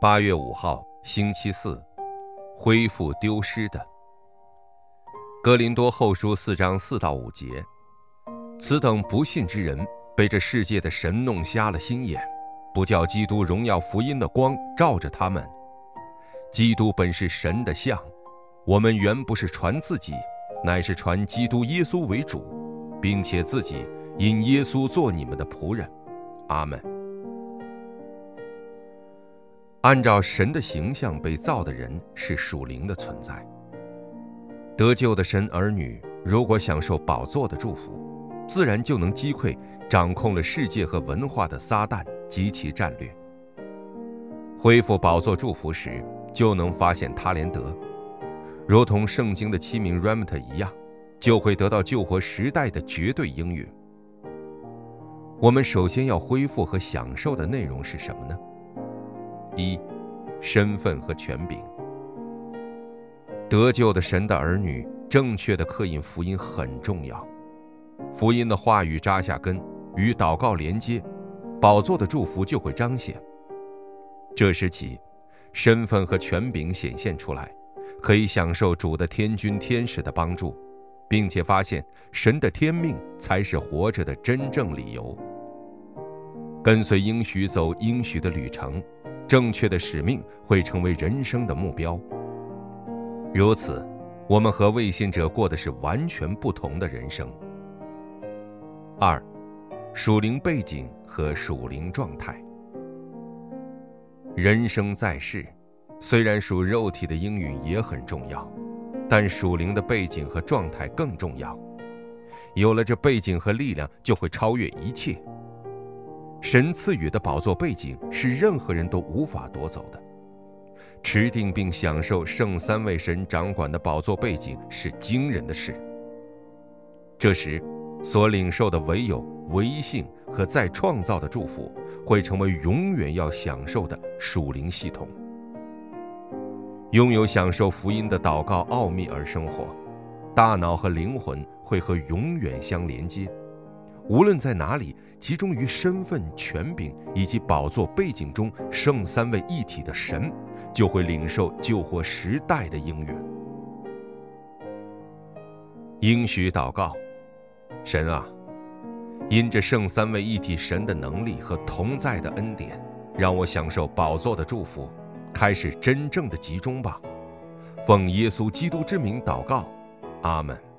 八月五号，星期四，恢复丢失的。格林多后书四章四到五节，此等不信之人，被这世界的神弄瞎了心眼，不叫基督荣耀福音的光照着他们。基督本是神的像，我们原不是传自己，乃是传基督耶稣为主，并且自己因耶稣做你们的仆人。阿门。按照神的形象被造的人是属灵的存在。得救的神儿女如果享受宝座的祝福，自然就能击溃掌控了世界和文化的撒旦及其战略。恢复宝座祝福时。就能发现他连德，如同圣经的七名 Remnant 一样，就会得到救活时代的绝对应允。我们首先要恢复和享受的内容是什么呢？一，身份和权柄。得救的神的儿女，正确的刻印福音很重要。福音的话语扎下根，与祷告连接，宝座的祝福就会彰显。这时起。身份和权柄显现出来，可以享受主的天君天使的帮助，并且发现神的天命才是活着的真正理由。跟随应许走应许的旅程，正确的使命会成为人生的目标。如此，我们和未信者过的是完全不同的人生。二，属灵背景和属灵状态。人生在世，虽然属肉体的应允也很重要，但属灵的背景和状态更重要。有了这背景和力量，就会超越一切。神赐予的宝座背景是任何人都无法夺走的。持定并享受圣三位神掌管的宝座背景是惊人的事。这时，所领受的唯有唯一性。和再创造的祝福，会成为永远要享受的属灵系统。拥有享受福音的祷告奥秘而生活，大脑和灵魂会和永远相连接。无论在哪里，集中于身份、权柄以及宝座背景中圣三位一体的神，就会领受救活时代的应允。应许祷告，神啊。因着圣三位一体神的能力和同在的恩典，让我享受宝座的祝福，开始真正的集中吧。奉耶稣基督之名祷告，阿门。